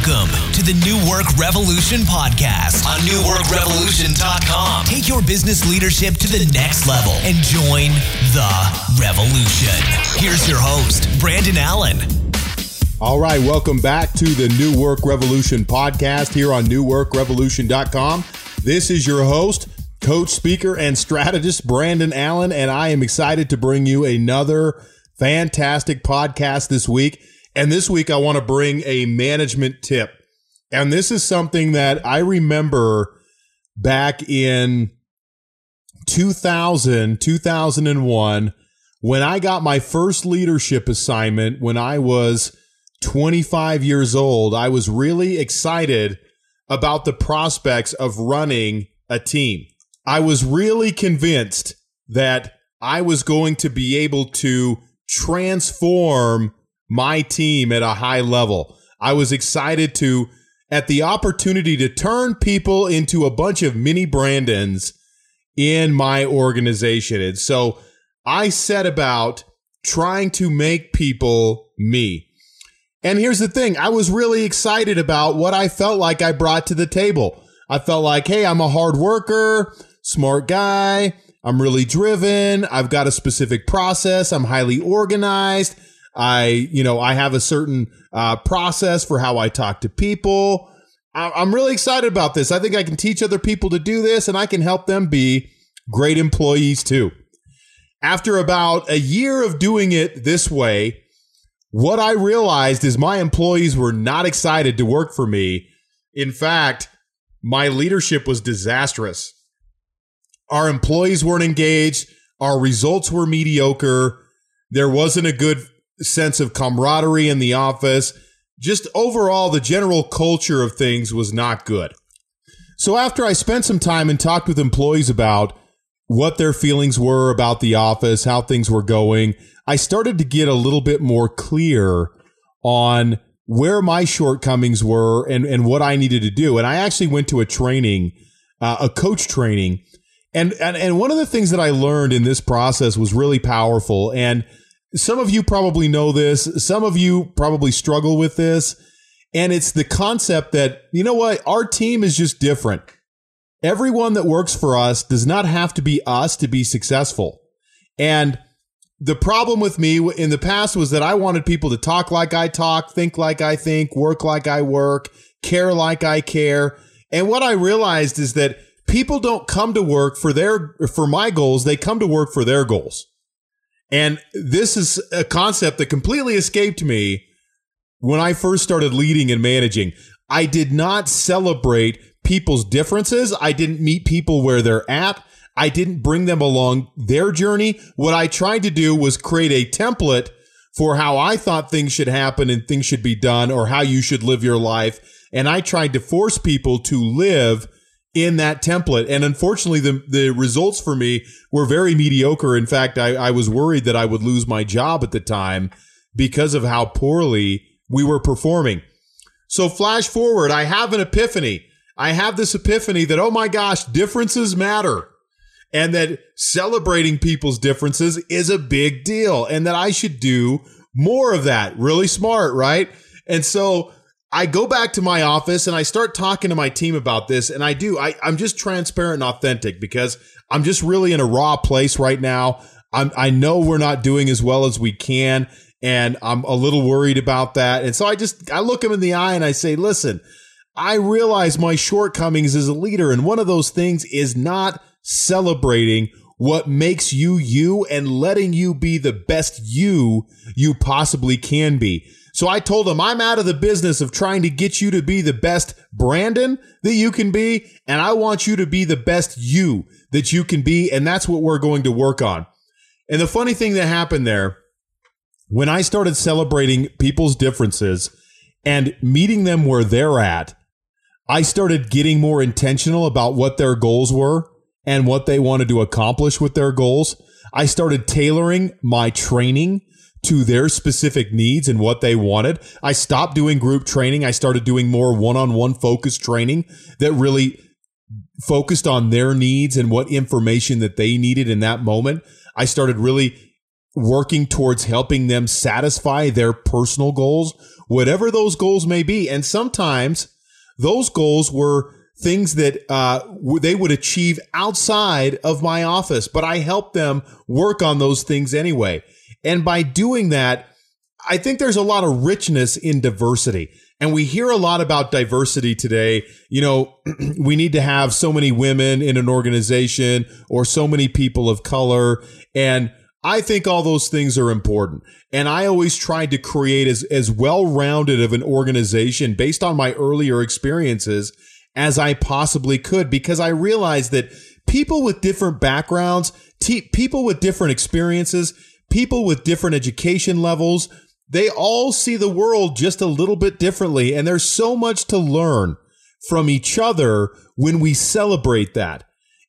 Welcome to the New Work Revolution podcast on newworkrevolution.com. Take your business leadership to the next level and join the revolution. Here's your host, Brandon Allen. All right, welcome back to the New Work Revolution podcast here on newworkrevolution.com. This is your host, coach, speaker, and strategist Brandon Allen, and I am excited to bring you another fantastic podcast this week. And this week, I want to bring a management tip. And this is something that I remember back in 2000, 2001, when I got my first leadership assignment when I was 25 years old. I was really excited about the prospects of running a team. I was really convinced that I was going to be able to transform my team at a high level. I was excited to, at the opportunity to turn people into a bunch of mini Brandons in my organization. And so I set about trying to make people me. And here's the thing I was really excited about what I felt like I brought to the table. I felt like, hey, I'm a hard worker, smart guy. I'm really driven. I've got a specific process. I'm highly organized. I, you know, I have a certain uh, process for how I talk to people. I- I'm really excited about this. I think I can teach other people to do this and I can help them be great employees too. After about a year of doing it this way, what I realized is my employees were not excited to work for me. In fact, my leadership was disastrous. Our employees weren't engaged. Our results were mediocre. There wasn't a good sense of camaraderie in the office. Just overall, the general culture of things was not good. So after I spent some time and talked with employees about what their feelings were about the office, how things were going, I started to get a little bit more clear on where my shortcomings were and, and what I needed to do. And I actually went to a training, uh, a coach training. And, and, and one of the things that I learned in this process was really powerful. And some of you probably know this. Some of you probably struggle with this. And it's the concept that, you know what? Our team is just different. Everyone that works for us does not have to be us to be successful. And the problem with me in the past was that I wanted people to talk like I talk, think like I think, work like I work, care like I care. And what I realized is that people don't come to work for their for my goals, they come to work for their goals. And this is a concept that completely escaped me when I first started leading and managing. I did not celebrate people's differences. I didn't meet people where they're at. I didn't bring them along their journey. What I tried to do was create a template for how I thought things should happen and things should be done or how you should live your life. And I tried to force people to live in that template. And unfortunately, the, the results for me were very mediocre. In fact, I, I was worried that I would lose my job at the time because of how poorly we were performing. So flash forward, I have an epiphany. I have this epiphany that, oh my gosh, differences matter and that celebrating people's differences is a big deal and that I should do more of that. Really smart, right? And so I go back to my office and I start talking to my team about this. And I do, I, I'm just transparent and authentic because I'm just really in a raw place right now. I'm, I know we're not doing as well as we can. And I'm a little worried about that. And so I just, I look him in the eye and I say, listen, I realize my shortcomings as a leader. And one of those things is not celebrating what makes you you and letting you be the best you you possibly can be. So I told him, I'm out of the business of trying to get you to be the best Brandon that you can be. And I want you to be the best you that you can be. And that's what we're going to work on. And the funny thing that happened there, when I started celebrating people's differences and meeting them where they're at, I started getting more intentional about what their goals were and what they wanted to accomplish with their goals. I started tailoring my training to their specific needs and what they wanted. I stopped doing group training. I started doing more one on one focused training that really focused on their needs and what information that they needed in that moment. I started really working towards helping them satisfy their personal goals whatever those goals may be. And sometimes those goals were things that uh, they would achieve outside of my office, but I helped them work on those things anyway. And by doing that, I think there's a lot of richness in diversity. And we hear a lot about diversity today. You know, we need to have so many women in an organization or so many people of color. And I think all those things are important. And I always tried to create as, as well rounded of an organization based on my earlier experiences as I possibly could because I realized that people with different backgrounds, people with different experiences, people with different education levels, they all see the world just a little bit differently. And there's so much to learn from each other when we celebrate that.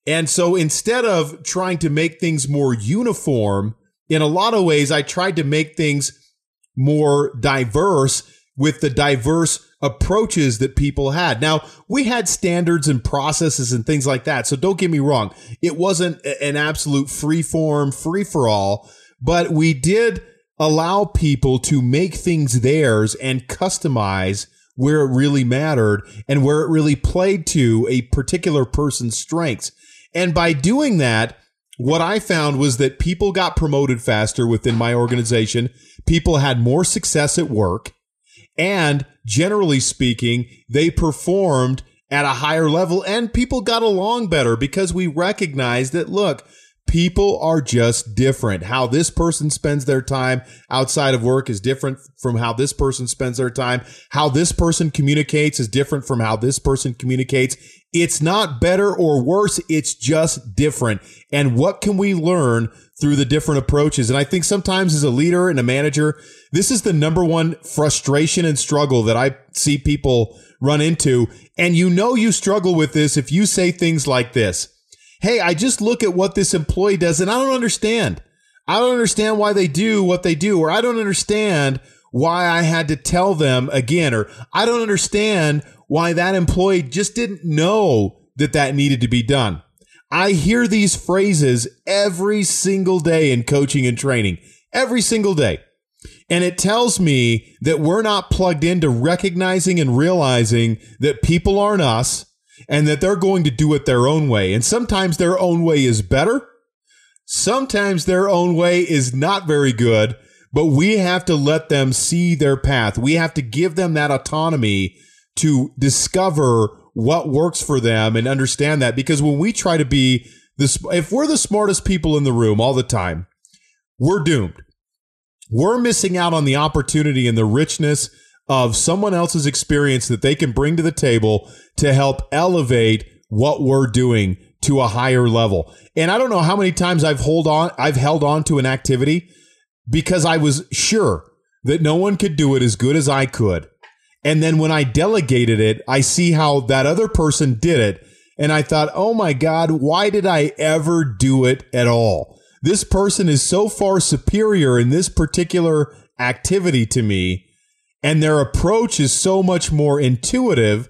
And so instead of trying to make things more uniform, in a lot of ways, I tried to make things more diverse with the diverse approaches that people had. Now, we had standards and processes and things like that. So don't get me wrong. It wasn't an absolute free form, free for all, but we did allow people to make things theirs and customize where it really mattered and where it really played to a particular person's strengths. And by doing that, what I found was that people got promoted faster within my organization. People had more success at work. And generally speaking, they performed at a higher level and people got along better because we recognized that, look, people are just different. How this person spends their time outside of work is different from how this person spends their time. How this person communicates is different from how this person communicates. It's not better or worse. It's just different. And what can we learn through the different approaches? And I think sometimes as a leader and a manager, this is the number one frustration and struggle that I see people run into. And you know, you struggle with this if you say things like this hey, I just look at what this employee does and I don't understand. I don't understand why they do what they do, or I don't understand why I had to tell them again, or I don't understand why that employee just didn't know that that needed to be done. I hear these phrases every single day in coaching and training, every single day. And it tells me that we're not plugged into recognizing and realizing that people aren't us and that they're going to do it their own way. And sometimes their own way is better. Sometimes their own way is not very good, but we have to let them see their path. We have to give them that autonomy to discover what works for them and understand that. Because when we try to be this, if we're the smartest people in the room all the time, we're doomed. We're missing out on the opportunity and the richness of someone else's experience that they can bring to the table to help elevate what we're doing to a higher level. And I don't know how many times I've hold on I've held on to an activity because I was sure that no one could do it as good as I could. And then when I delegated it, I see how that other person did it and I thought, "Oh my god, why did I ever do it at all?" This person is so far superior in this particular activity to me and their approach is so much more intuitive.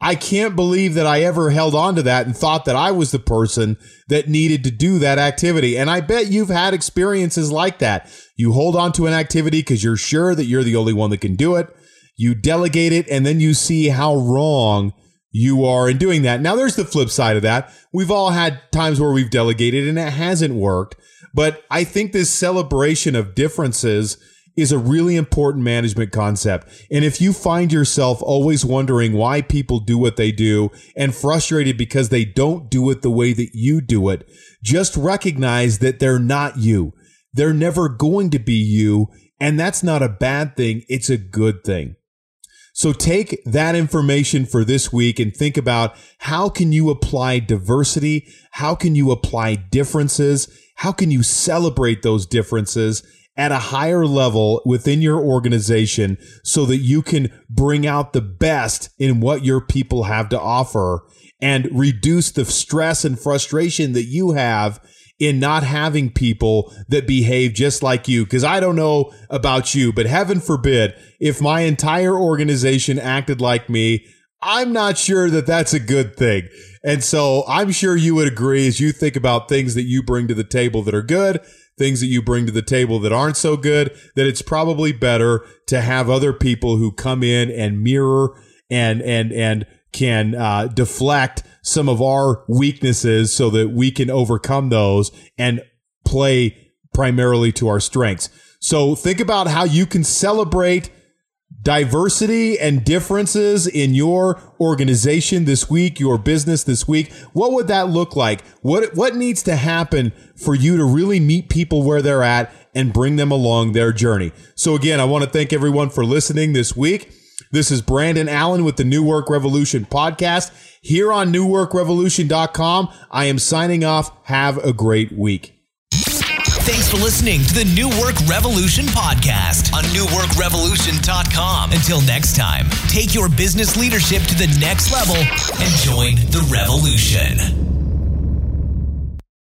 I can't believe that I ever held on to that and thought that I was the person that needed to do that activity. And I bet you've had experiences like that. You hold on to an activity because you're sure that you're the only one that can do it. You delegate it and then you see how wrong you are in doing that. Now there's the flip side of that. We've all had times where we've delegated and it hasn't worked. But I think this celebration of differences is a really important management concept. And if you find yourself always wondering why people do what they do and frustrated because they don't do it the way that you do it, just recognize that they're not you. They're never going to be you. And that's not a bad thing. It's a good thing. So take that information for this week and think about how can you apply diversity? How can you apply differences? How can you celebrate those differences at a higher level within your organization so that you can bring out the best in what your people have to offer and reduce the stress and frustration that you have in not having people that behave just like you. Cause I don't know about you, but heaven forbid if my entire organization acted like me, I'm not sure that that's a good thing. And so I'm sure you would agree as you think about things that you bring to the table that are good things that you bring to the table that aren't so good, that it's probably better to have other people who come in and mirror and and and can uh, deflect some of our weaknesses so that we can overcome those and play primarily to our strengths. So think about how you can celebrate diversity and differences in your organization this week, your business this week. What would that look like? What what needs to happen for you to really meet people where they're at and bring them along their journey? So again, I want to thank everyone for listening this week. This is Brandon Allen with the New Work Revolution podcast here on newworkrevolution.com. I am signing off. Have a great week. Thanks for listening to the New Work Revolution podcast on newworkrevolution.com. Until next time, take your business leadership to the next level and join the revolution.